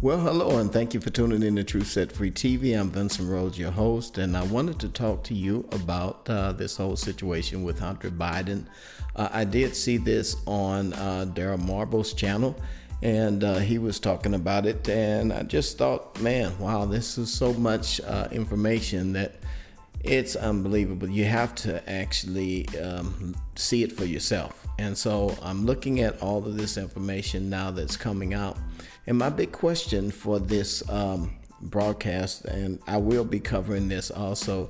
Well, hello, and thank you for tuning in to True Set Free TV. I'm Vincent Rhodes, your host, and I wanted to talk to you about uh, this whole situation with Hunter Biden. Uh, I did see this on uh, Daryl Marble's channel, and uh, he was talking about it, and I just thought, man, wow, this is so much uh, information that it's unbelievable. You have to actually um, see it for yourself. And so I'm looking at all of this information now that's coming out. And my big question for this um, broadcast, and I will be covering this also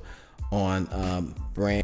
on um, brand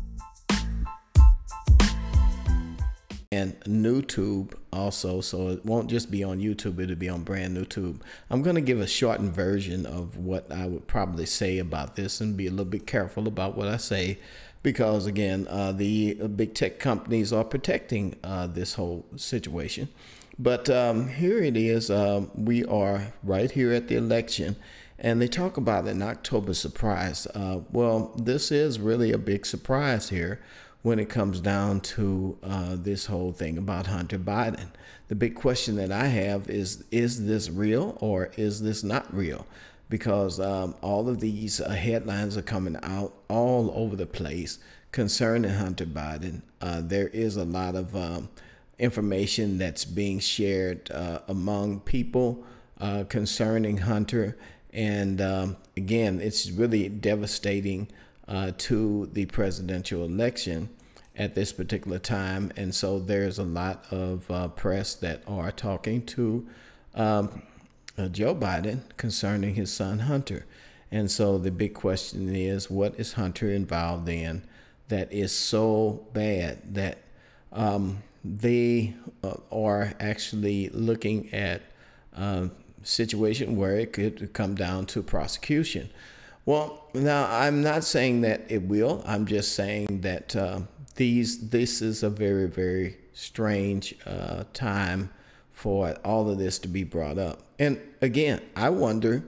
and NewTube also, so it won't just be on YouTube, it'll be on brand new tube. I'm going to give a shortened version of what I would probably say about this and be a little bit careful about what I say because, again, uh, the big tech companies are protecting uh, this whole situation. But um, here it is. Uh, we are right here at the election, and they talk about an October surprise. Uh, well, this is really a big surprise here when it comes down to uh, this whole thing about Hunter Biden. The big question that I have is is this real or is this not real? Because um, all of these uh, headlines are coming out all over the place concerning Hunter Biden. Uh, there is a lot of um, information that's being shared uh, among people uh, concerning Hunter. And um, again, it's really devastating uh, to the presidential election at this particular time. And so there's a lot of uh, press that are talking to um, uh, Joe Biden concerning his son Hunter. And so the big question is what is Hunter involved in that is so bad that um, they uh, are actually looking at a uh, situation where it could come down to prosecution. Well, now I'm not saying that it will. I'm just saying that uh, these this is a very very strange uh, time for all of this to be brought up. And again, I wonder,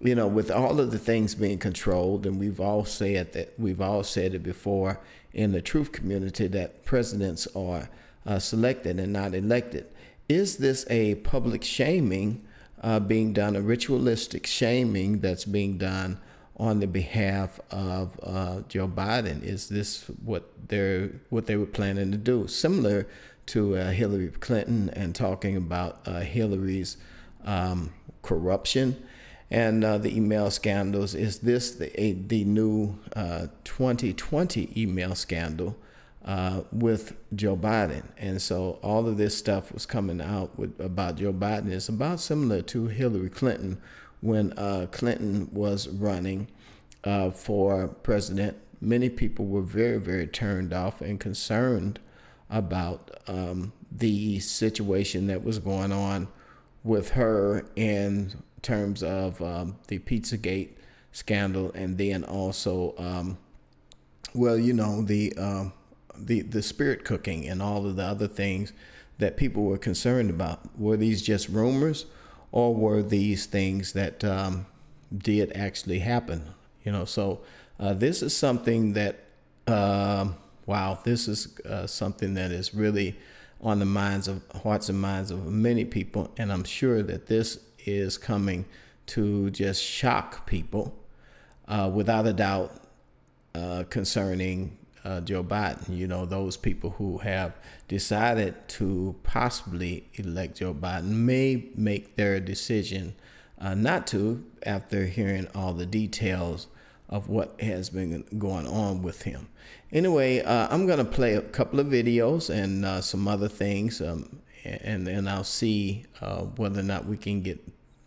you know, with all of the things being controlled, and we've all said that we've all said it before in the truth community that presidents are uh, selected and not elected. Is this a public shaming uh, being done, a ritualistic shaming that's being done on the behalf of uh, Joe Biden? Is this what they're what they were planning to do? Similar to uh, Hillary Clinton and talking about uh, Hillary's um, corruption and uh, the email scandals. Is this the a, the new 2020 uh, email scandal? Uh, with Joe Biden. And so all of this stuff was coming out with, about Joe Biden. It's about similar to Hillary Clinton, when uh, Clinton was running uh, for president, many people were very, very turned off and concerned about um, the situation that was going on with her in terms of um, the Pizzagate scandal, and then also, um, well, you know, the um, the the spirit cooking and all of the other things that people were concerned about. Were these just rumors? or were these things that um, did actually happen? You know, so uh, this is something that, uh, wow, this is uh, something that is really on the minds of hearts and minds of many people, and I'm sure that this is coming to just shock people, uh, without a doubt, uh, concerning uh, Joe Biden. You know, those people who have decided to possibly elect Joe Biden may make their decision uh, not to after hearing all the details of what has been going on with him. Anyway, uh, I'm going to play a couple of videos and uh, some other things, um, and then I'll see uh, whether or not we can get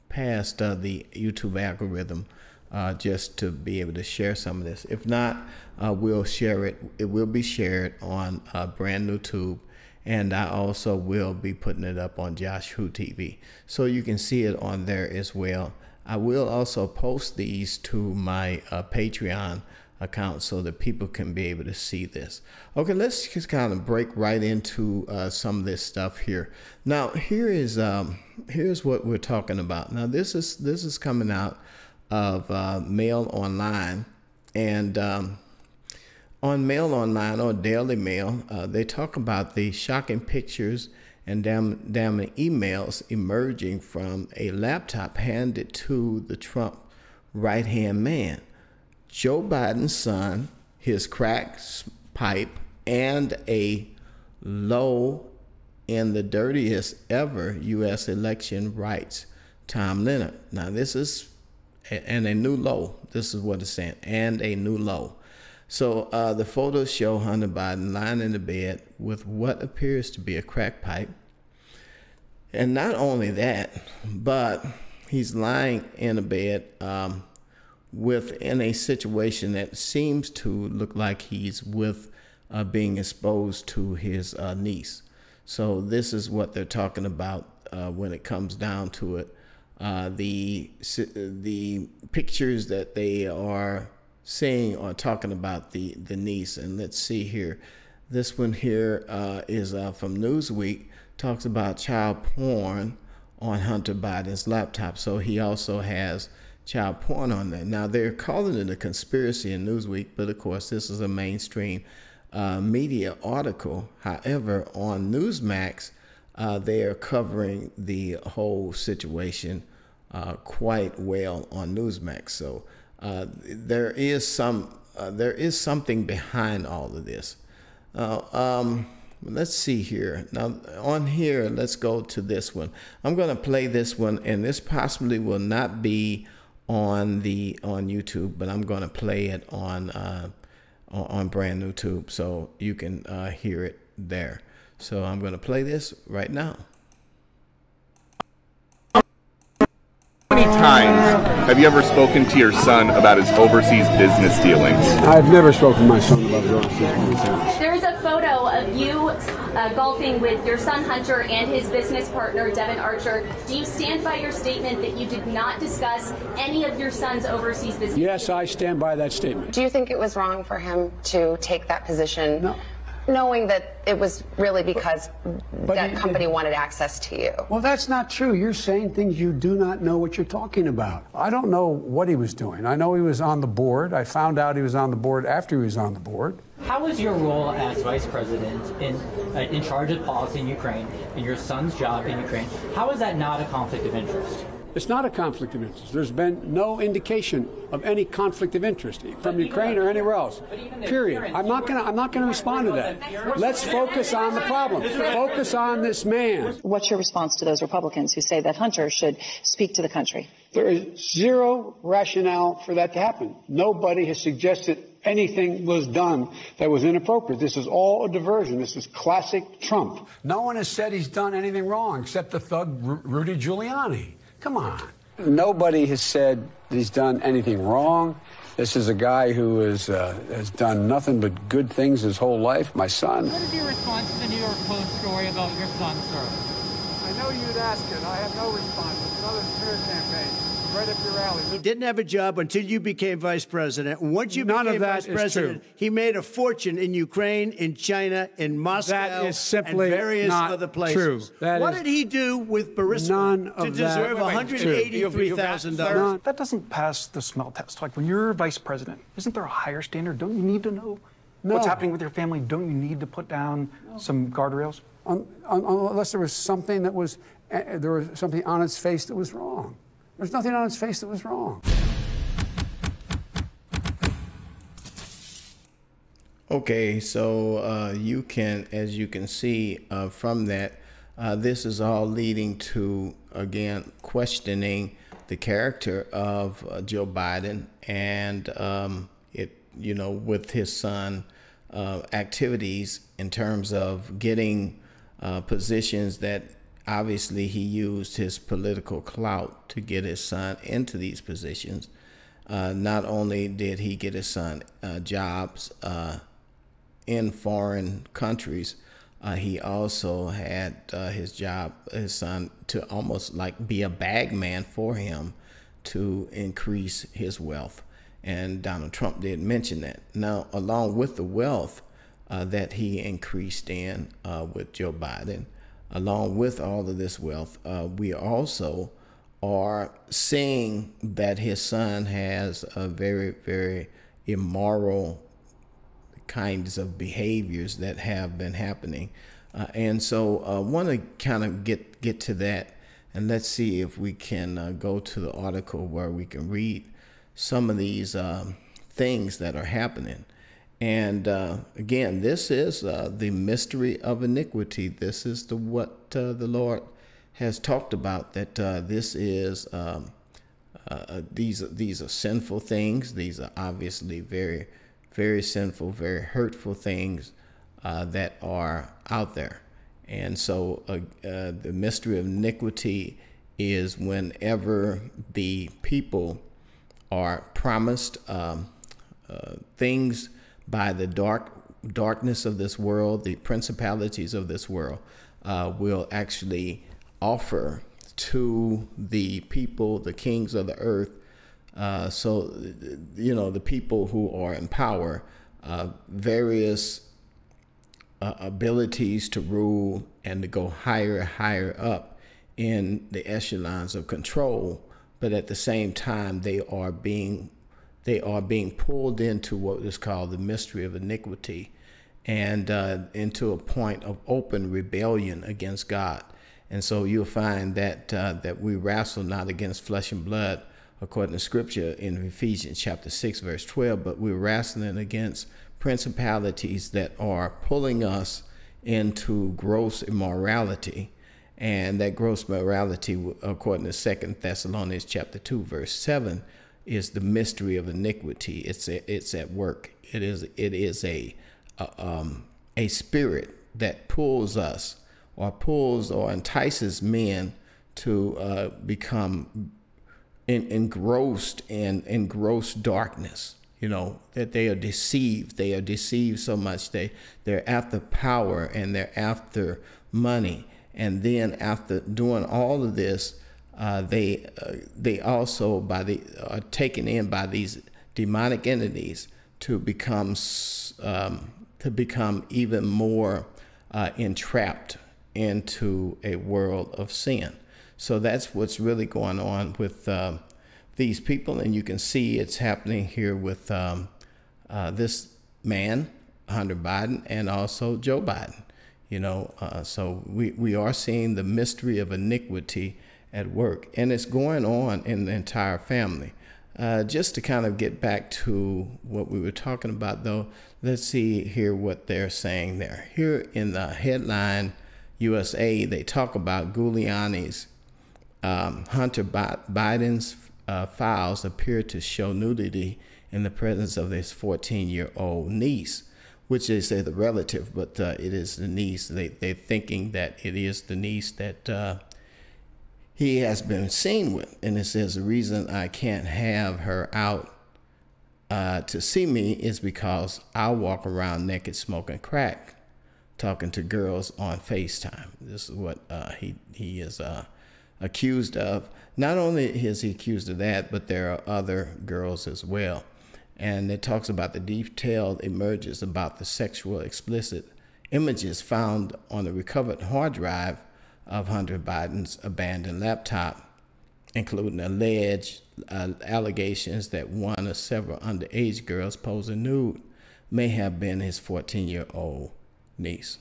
past uh, the YouTube algorithm uh, just to be able to share some of this. If not, uh, we'll share it. It will be shared on uh, brand new tube. And I also will be putting it up on Josh Who TV. So you can see it on there as well. I will also post these to my uh, Patreon account so that people can be able to see this. Okay, let's just kind of break right into uh, some of this stuff here. Now, here is um, here's what we're talking about. Now, this is this is coming out of uh, Mail Online, and um, on Mail Online or Daily Mail, uh, they talk about the shocking pictures and damn, damning emails emerging from a laptop handed to the Trump right hand man. Joe Biden's son, his crack pipe, and a low in the dirtiest ever U.S. election writes Tom Leonard. Now, this is, and a new low. This is what it's saying, and a new low. So uh, the photos show Hunter Biden lying in the bed with what appears to be a crack pipe. And not only that, but he's lying in a bed um, within a situation that seems to look like he's with uh, being exposed to his uh, niece. So this is what they're talking about uh, when it comes down to it. Uh, the the pictures that they are saying or talking about the the niece, and let's see here. This one here uh, is uh, from Newsweek. Talks about child porn on Hunter Biden's laptop. So he also has child porn on there. Now they're calling it a conspiracy in Newsweek, but of course this is a mainstream uh, media article. However, on Newsmax, uh, they are covering the whole situation uh, quite well on Newsmax. So uh, there is some uh, there is something behind all of this. Um, let's see here. Now on here, let's go to this one. I'm going to play this one, and this possibly will not be on the on YouTube, but I'm going to play it on uh, on brand new tube, so you can uh, hear it there. So I'm going to play this right now. How many times have you ever spoken to your son about his overseas business dealings? I've never spoken to my son about his overseas business dealings. There's a photo of you uh, golfing with your son Hunter and his business partner Devon Archer. Do you stand by your statement that you did not discuss any of your son's overseas business? Yes, I stand by that statement. Do you think it was wrong for him to take that position? No. Knowing that it was really because but that it- company it- wanted access to you. Well, that's not true. You're saying things you do not know what you're talking about. I don't know what he was doing. I know he was on the board. I found out he was on the board after he was on the board. How is your role as vice president in uh, in charge of policy in Ukraine and your son's job in Ukraine? How is that not a conflict of interest? It's not a conflict of interest. There's been no indication of any conflict of interest from even Ukraine or anywhere else. but even the Period. I'm not going to. I'm not going to respond to that. Let's focus on the problem. Focus on this man. What's your response to those Republicans who say that Hunter should speak to the country? There is zero rationale for that to happen. Nobody has suggested anything was done that was inappropriate. This is all a diversion. This is classic Trump. No one has said he's done anything wrong except the thug Rudy Giuliani. Come on. Nobody has said he's done anything wrong. This is a guy who is, uh, has done nothing but good things his whole life. My son. What is your response to the New York Post story about your son, sir? I know you'd ask it. I have no response. It's another smear campaign. Right up your alley. He didn't have a job until you became vice president. Once you None of became that vice president, true. he made a fortune in Ukraine, in China, in Moscow, That is simply and various not other places. true. That what is- did he do with Burisma None to of deserve Wait, wait, one hundred eighty-three thousand dollars? That doesn't pass the smell test. Like when you're vice president, isn't there a higher standard? Don't you need to know what's happening with your family? Don't you need to put down some guardrails? Un- un- unless there was something that was, uh, there was something on its face that was wrong. There's nothing on its face that was wrong. Okay, so uh, you can, as you can see uh, from that, uh, this is all leading to again questioning the character of uh, Joe Biden and um, it, you know, with his son uh, activities in terms of getting uh, positions that obviously he used his political clout to get his son into these positions. Uh, not only did he get his son uh, jobs uh, in foreign countries, uh, he also had uh, his job, his son, to almost like be a bag man for him to increase his wealth. And Donald Trump did mention that. Now, along with the wealth uh, that he increased in with Joe Biden, along with all of this wealth, uh, we also are seeing that his son has a very, very immoral kinds of behaviors that have been happening. Uh, and so I uh, want to kind of get, get to that. And let's see if we can uh, go to the article where we can read some of these um, things that are happening. And uh, again, this is uh, the mystery of iniquity. This is the what uh, the Lord has talked about. That uh, this is um, uh, uh, these these are sinful things. These are obviously very, very sinful, very hurtful things that are out there. And so the mystery of iniquity is whenever the people are promised um, things by the dark darkness of this world, the principalities of this world, uh, will actually offer to the people, the kings of the earth. Uh, so, you know, the people who are in power, uh, various uh, abilities to rule and to go higher, higher up in the echelons of control. But at the same time, they are being they are being pulled into what is called the mystery of iniquity and uh, into a point of open rebellion against God. And so you'll find that uh, that we wrestle not against flesh and blood, according to Scripture in Ephesians chapter six, verse twelve, but we're wrestling against principalities that are pulling us into gross immorality, and that gross morality, according to Second Thessalonians chapter two, verse seven, is the mystery of iniquity. It's a, it's at work. It is it is a a, um, a spirit that pulls us or pulls or entices men to uh, become in, engrossed in engrossed darkness. You know that they are deceived. They are deceived so much they they're after power and they're after money. And then after doing all of this, uh, they uh, they also by the are taken in by these demonic entities to become um, to become even more uh, entrapped into a world of sin. So that's what's really going on with uh, these people, and you can see it's happening here with um, uh, this man, Hunter Biden, and also Joe Biden. You know, uh, so we, we are seeing the mystery of iniquity at work, and it's going on in the entire family. Uh, just to kind of get back to what we were talking about, though, let's see here what they're saying there. Here in the headline USA, they talk about Giuliani's um, Hunter Biden's uh, files appear to show nudity in the presence of his 14 year old niece, which they say the relative, but uh, it is the niece. They, they're thinking that it is the niece that uh, he has been seen with. And it says the reason I can't have her out uh, to see me is because I walk around naked smoking crack, talking to girls on FaceTime. This is what uh, he he is uh, accused of. Not only is he accused of that, but there are other girls as well. And it talks about the detailed emerges about the sexual explicit images found on the recovered hard drive of Hunter Biden's abandoned laptop, including alleged uh, allegations that one or several underage girls posing nude may have been his 14 year old niece.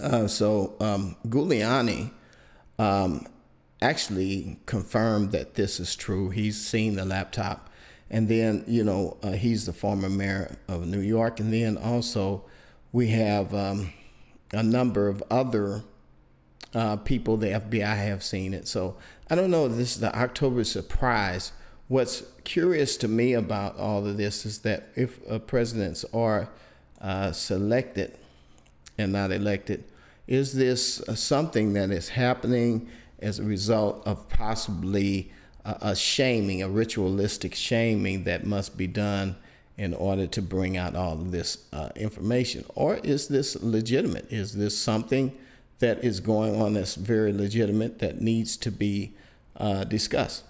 Uh, so um, Giuliani um, actually confirmed that this is true. He's seen the laptop. And then, you know, uh, he's the former mayor of New York. And then also, we have um, a number of other uh, people, the FBI have seen it. So I don't know this is the October surprise. What's curious to me about all of this is that if uh, presidents are uh, selected and not elected, is this uh, something that is happening as a result of possibly a shaming, a ritualistic shaming that must be done in order to bring out all of this uh, information? Or is this legitimate? Is this something that is going on that's very legitimate that needs to be uh, discussed.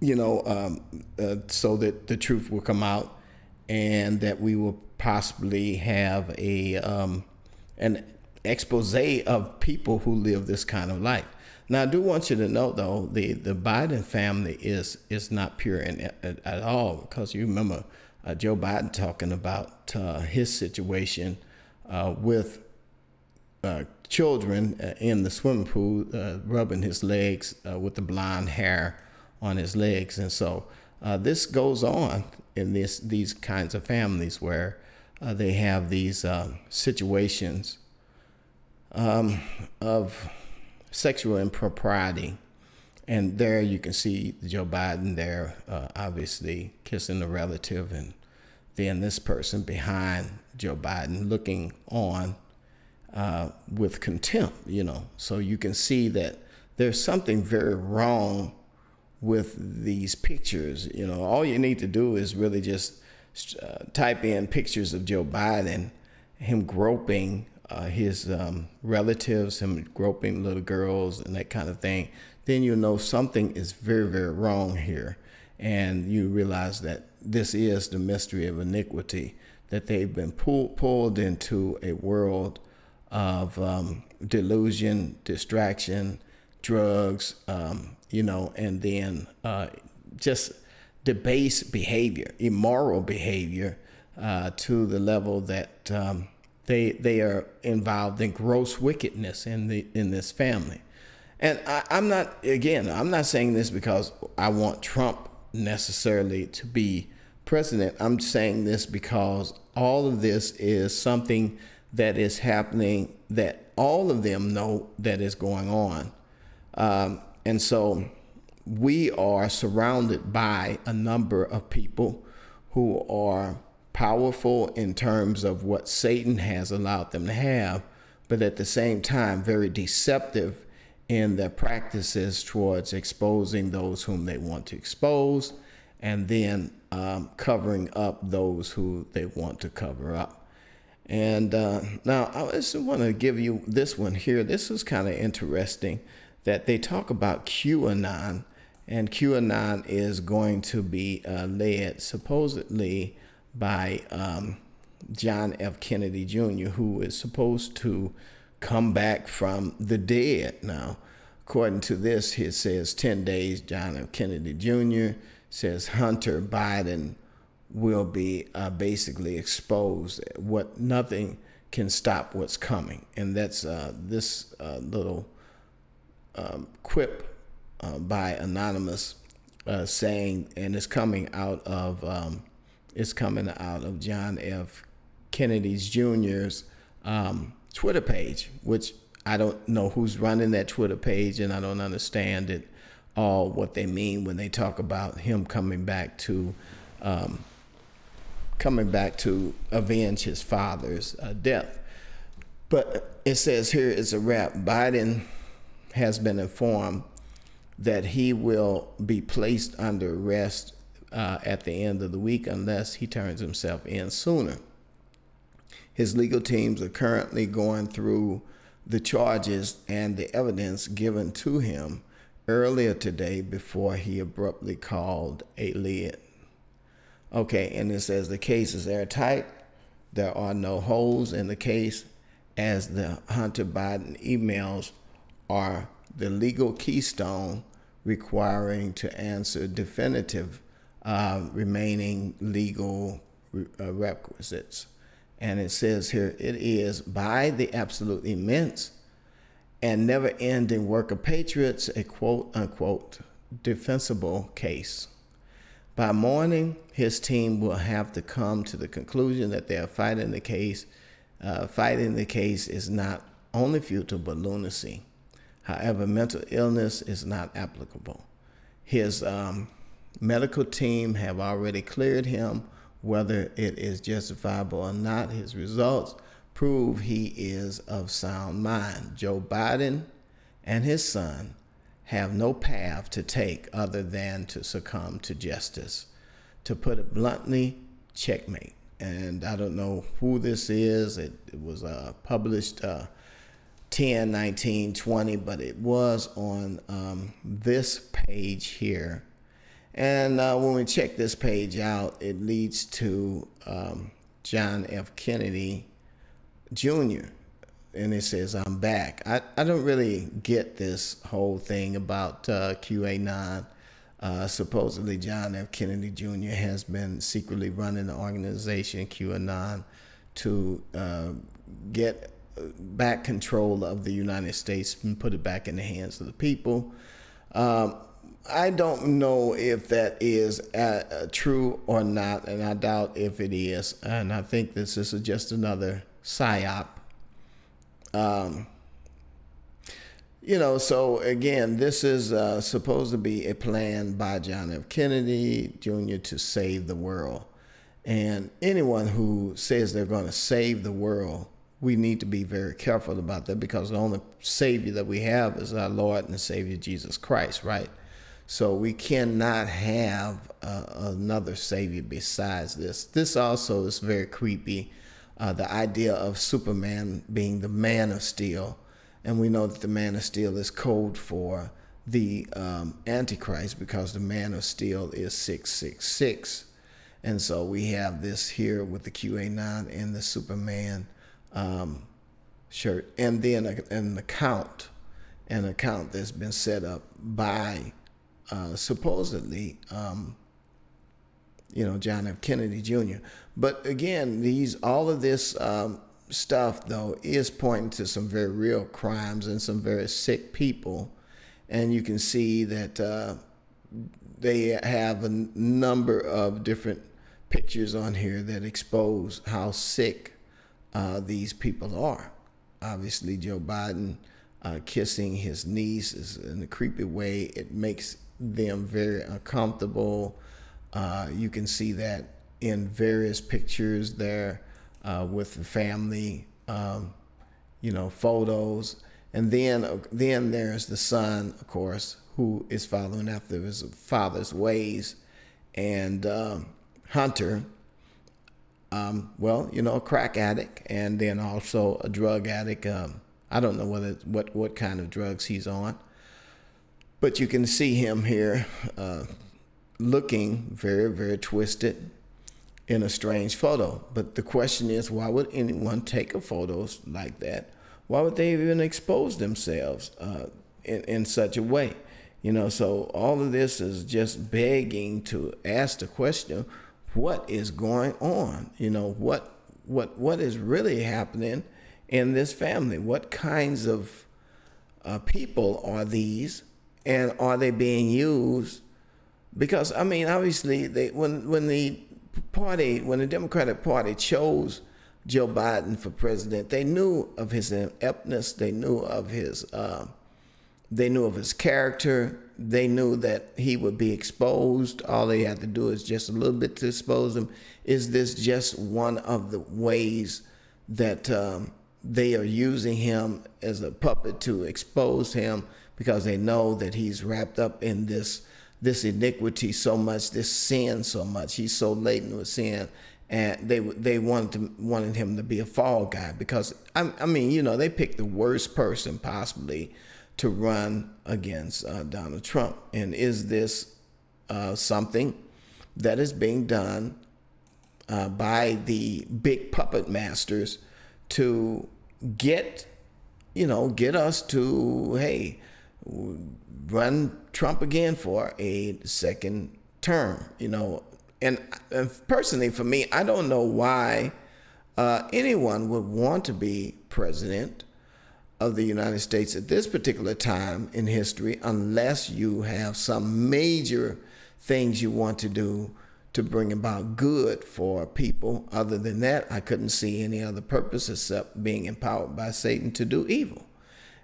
You know, um, uh, so that the truth will come out, and that we will possibly have a um, an expose of people who live this kind of life. Now, I do want you to know, though, the, the Biden family is is not pure in, at, at all because you remember uh, Joe Biden talking about uh, his situation uh, with uh, children uh, in the swimming pool, uh, rubbing his legs with the blonde hair on his legs, and so this goes on in this these kinds of families where they have these situations um, of sexual impropriety. And there you can see Joe Biden there, obviously kissing a relative, and then this person behind Joe Biden looking on uh, with contempt, you know. So you can see that there's something very wrong with these pictures. You know, all you need to do is really just uh, type in pictures of Joe Biden, him groping uh, his um, relatives, him groping little girls and that kind of thing, then you know something is very, very wrong here. And you realize that this is the mystery of iniquity, that they've been pull, pulled into a world of um, delusion, distraction, drugs, um, you know, and then uh, just debased behavior, immoral behavior uh, to the level that um, they they are involved in gross wickedness in the in this family. And I, I'm not again, I'm not saying this because I want Trump necessarily to be president. I'm saying this because all of this is something that is happening that all of them know that is going on. Um, and so we are surrounded by a number of people who are powerful in terms of what Satan has allowed them to have, but at the same time, very deceptive in their practices towards exposing those whom they want to expose and then um, covering up those who they want to cover up. And uh, now I just want to give you this one here. This is kind of interesting that they talk about QAnon, and QAnon is going to be uh, led supposedly by um, John F. Kennedy Jr., who is supposed to come back from the dead. Now, according to this, it says 10 days, John F. Kennedy Jr. says Hunter Biden will be uh, basically exposed. What nothing can stop what's coming, and that's uh, this uh, little um, quip uh, by anonymous uh, saying, and it's coming out of um, is coming out of John F. Kennedy's Jr.'s um, Twitter page, which I don't know who's running that Twitter page, and I don't understand it all what they mean when they talk about him coming back to um, coming back to avenge his father's uh, death. But it says here is a wrap. Biden has been informed that he will be placed under arrest uh, at the end of the week unless he turns himself in sooner. His legal teams are currently going through the charges and the evidence given to him earlier today before he abruptly called a lid. Okay, and it says the case is airtight. There are no holes in the case, as the Hunter Biden emails are the legal keystone requiring to answer definitive uh, remaining legal uh, requisites. And it says here, it is by the absolute immense and never ending work of patriots, a quote unquote defensible case. By morning, his team will have to come to the conclusion that they are fighting the case. Uh, fighting the case is not only futile but lunacy. However, mental illness is not applicable. His um, medical team have already cleared him. Whether it is justifiable or not, his results prove he is of sound mind. Joe Biden and his son have no path to take other than to succumb to justice. To put it bluntly, checkmate. And I don't know who this is. It, it was uh, published uh, 10, 19, 20, but it was on um, this page here and uh, when we check this page out, it leads to um, John F. Kennedy Jr. And it says, I'm back. I, I don't really get this whole thing about uh, QAnon. Uh, Uh, supposedly, John F. Kennedy Jr. has been secretly running the organization QAnon to uh, get back control of the United States and put it back in the hands of the people. Um, I don't know if that is uh, uh, true or not, and I doubt if it is. And I think this is just another psyop. Um, you know, so again, this is uh, supposed to be a plan by John F. Kennedy Jr. to save the world. And anyone who says they're going to save the world, we need to be very careful about that because the only Savior that we have is our Lord and Savior Jesus Christ, right? So we cannot have uh, another Savior besides this. This also is very creepy. Uh, the idea of Superman being the man of steel and we know that the man of steel is code for the um, Antichrist because the man of steel is 666. And so we have this here with the QAnon and the Superman um, shirt. And then a, an account, an account that's been set up by uh, supposedly, um, you know, John F. Kennedy Jr. But again, these all of this um, stuff, though, is pointing to some very real crimes and some very sick people. And you can see that uh, they have a number of different pictures on here that expose how sick uh, these people are. Obviously, Joe Biden uh, kissing his niece is in a creepy way. It makes them very uncomfortable. Uh, you can see that in various pictures there uh, with the family, um, you know, photos. And then, uh, then there's the son, of course, who is following after his father's ways. And um, Hunter, um, well, you know, a crack addict, and then also a drug addict. Um, I don't know whether what what kind of drugs he's on, but you can see him here, uh, looking very very twisted, in a strange photo. But the question is, why would anyone take a photo like that? Why would they even expose themselves uh, in, in such a way? You know, so all of this is just begging to ask the question, what is going on? You know, what what what is really happening in this family? What kinds of uh, people are these, and are they being used? Because I mean, obviously, they when when the party, when the Democratic Party chose Joe Biden for president, they knew of his ineptness. They knew of his. Uh, they knew of his character. They knew that he would be exposed. All they had to do is just a little bit to expose him. Is this just one of the ways that um, they are using him as a puppet to expose him because they know that he's wrapped up in this this iniquity so much, this sin so much. He's so laden with sin, and they they wanted to, wanted him to be a fall guy because I, I mean you know they picked the worst person possibly to run against uh, Donald Trump. And is this uh, something that is being done uh, by the big puppet masters to get you know get us to hey run Trump again for a second term, you know. And, personally, for me, I don't know why uh, anyone would want to be president of the United States at this particular time in history unless you have some major things you want to do to bring about good for people. Other than that, I couldn't see any other purpose except being empowered by Satan to do evil.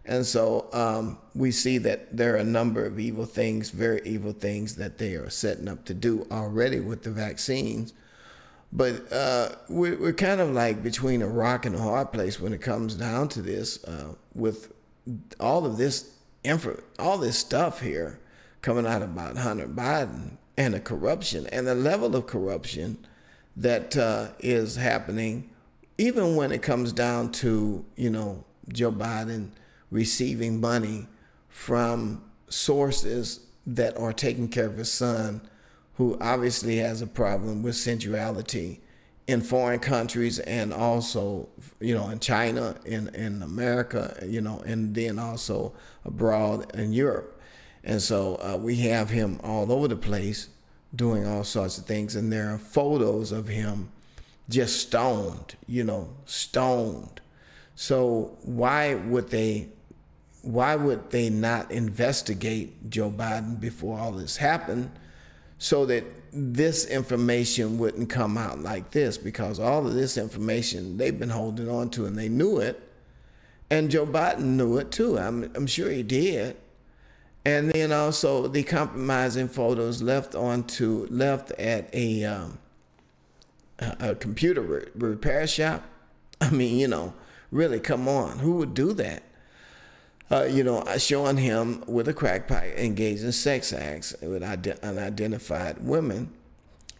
And so um, we see that there are a number of evil things, very evil things that they are setting up to do already with the vaccines. But uh, we're, we're kind of like between a rock and a hard place when it comes down to this, uh, with all of this info, all this stuff here coming out about Hunter Biden and the corruption and the level of corruption that uh, is happening, even when it comes down to you know Joe Biden receiving money from sources that are taking care of his son, who obviously has a problem with sensuality in foreign countries and also, you know, in China, in, in America, you know, and then also abroad in Europe. And so uh, we have him all over the place doing all sorts of things. And there are photos of him just stoned, you know, stoned. So why would they why would they not investigate Joe Biden before all this happened so that this information wouldn't come out like this? Because all of this information they've been holding on to and they knew it. And Joe Biden knew it too. I'm, I'm sure he did. And then also the compromising photos left onto left at a um, a computer re- repair shop. I mean, you know, really, come on, who would do that? Uh, you know, showing him with a crack pipe engaged in sex acts with unidentified women.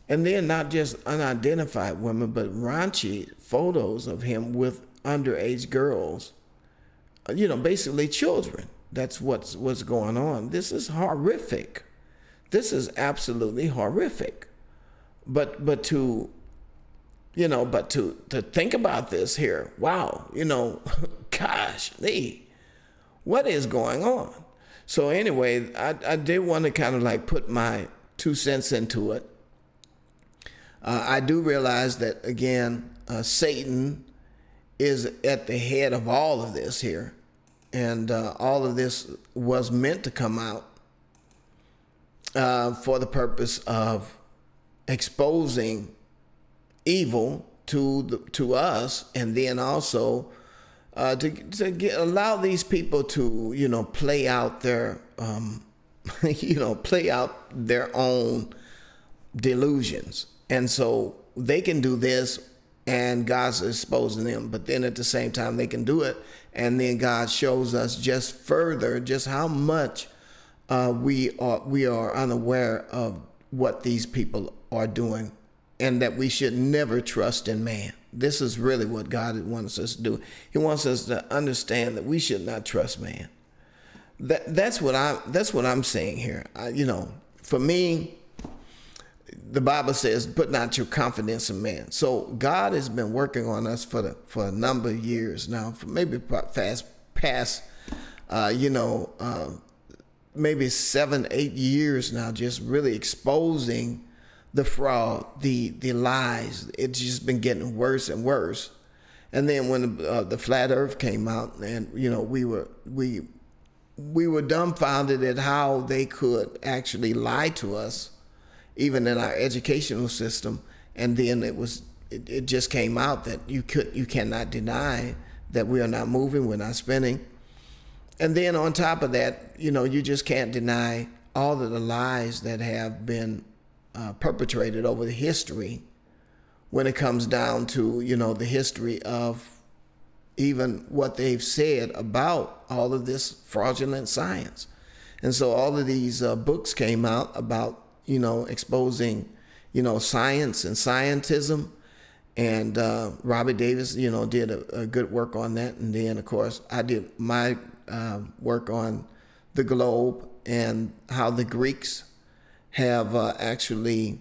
And then not just unidentified women, but raunchy photos of him with underage girls. Uh, you know, basically children. That's what's what's going on. This is horrific. This is absolutely horrific. But but to you know, but to to think about this here, wow, you know, gosh, Lee, what is going on? So anyway, I, I did want to kind of like put my two cents into it. Uh, I do realize that again, uh, Satan is at the head of all of this here, and uh, all of this was meant to come out uh, for the purpose of exposing evil to the, to us, and then also uh, to to get, allow these people to you know play out their um, you know play out their own delusions, and so they can do this, and God's exposing them. But then at the same time, they can do it, and then God shows us just further just how much uh, we are we are unaware of what these people are doing and that we should never trust in man. This is really what God wants us to do. He wants us to understand that we should not trust man. That that's what I that's what I'm saying here. I, you know, for me, the Bible says, "Put not your confidence in man." So God has been working on us for the for a number of years now, for maybe past past, uh, you know, uh, maybe seven, eight years now, just really exposing the fraud, the the lies. It's just been getting worse and worse. And then when the, uh, the flat Earth came out, and you know we were we we were dumbfounded at how they could actually lie to us, even in our educational system. And then it was it, it just came out that you could you cannot deny that we are not moving, we're not spinning. And then on top of that, you know, you just can't deny all of the lies that have been uh, perpetrated over the history when it comes down to you know the history of even what they've said about all of this fraudulent science. And so all of these uh, books came out about you know exposing you know science and scientism. And uh, Robert Davis you know did a, a, good work on that. And then of course I did my uh, work on the globe and how the Greeks have uh, actually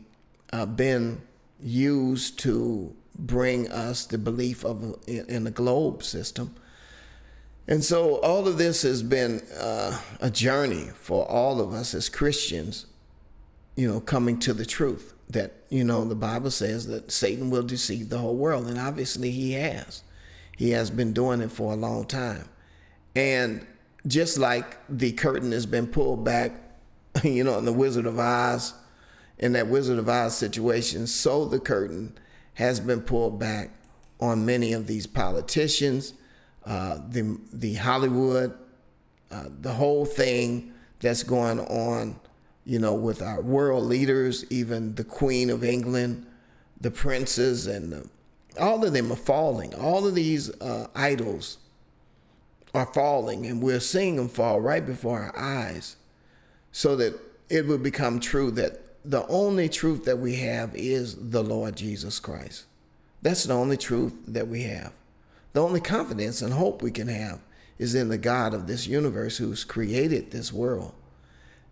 uh, been used to bring us the belief of in the globe system. And so all of this has been uh, a journey for all of us as Christians, you know, coming to the truth that, you know, the Bible says that Satan will deceive the whole world. And obviously he has. He has been doing it for a long time. And just like the curtain has been pulled back you know, in the Wizard of Oz, in that Wizard of Oz situation, so the curtain has been pulled back on many of these politicians, uh, the the Hollywood, uh, the whole thing that's going on, you know, with our world leaders, even the Queen of England, the princes, and the, all of them are falling. All of these uh, idols are falling, and we're seeing them fall right before our eyes so that it would become true that the only truth that we have is the Lord Jesus Christ. That's the only truth that we have. The only confidence and hope we can have is in the God of this universe who's created this world.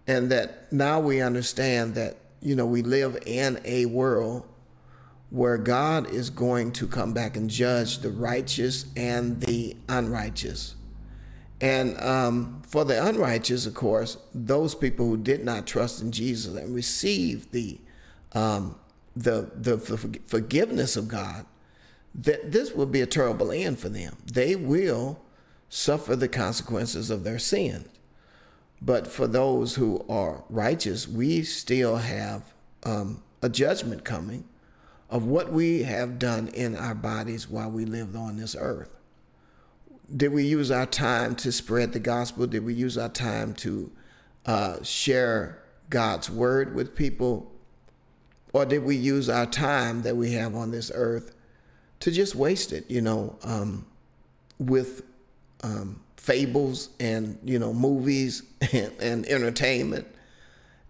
And that now we understand that, you know, we live in a world where God is going to come back and judge the righteous and the unrighteous. And um, for the unrighteous, of course, those people who did not trust in Jesus and receive the um, the the forgiveness of God, that this will be a terrible end for them. They will suffer the consequences of their sin. But for those who are righteous, we still have um, a judgment coming of what we have done in our bodies while we lived on this earth. Did we use our time to spread the gospel? Did we use our time to uh, share God's word with people? Or did we use our time that we have on this earth to just waste it, you know, um, with um, fables and, you know, movies and, and entertainment?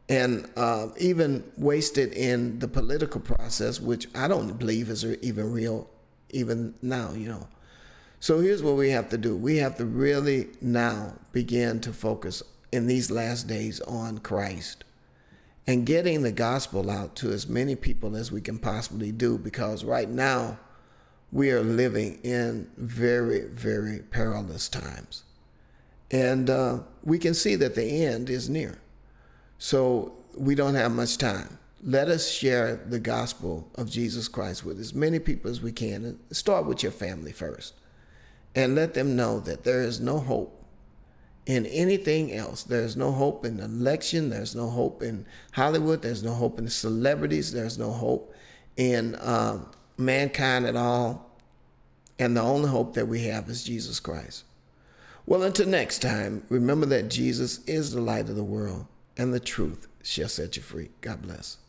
and uh, even wasted in the political process, which I don't believe is even real, even now, you know. So here's what we have to do we have to really now begin to focus in these last days on Christ and getting the gospel out to as many people as we can possibly do because right now we are living in very, very perilous times. And uh, we can see that the end is near. So we don't have much time. Let us share the gospel of Jesus Christ with as many people as we can. And start with your family first. And let them know that there is no hope in anything else. There's no hope in election. There's no hope in Hollywood. There's no hope in celebrities. There's no hope in um, mankind at all. And the only hope that we have is Jesus Christ. Well, until next time, remember that Jesus is the light of the world and the truth shall set you free. God bless.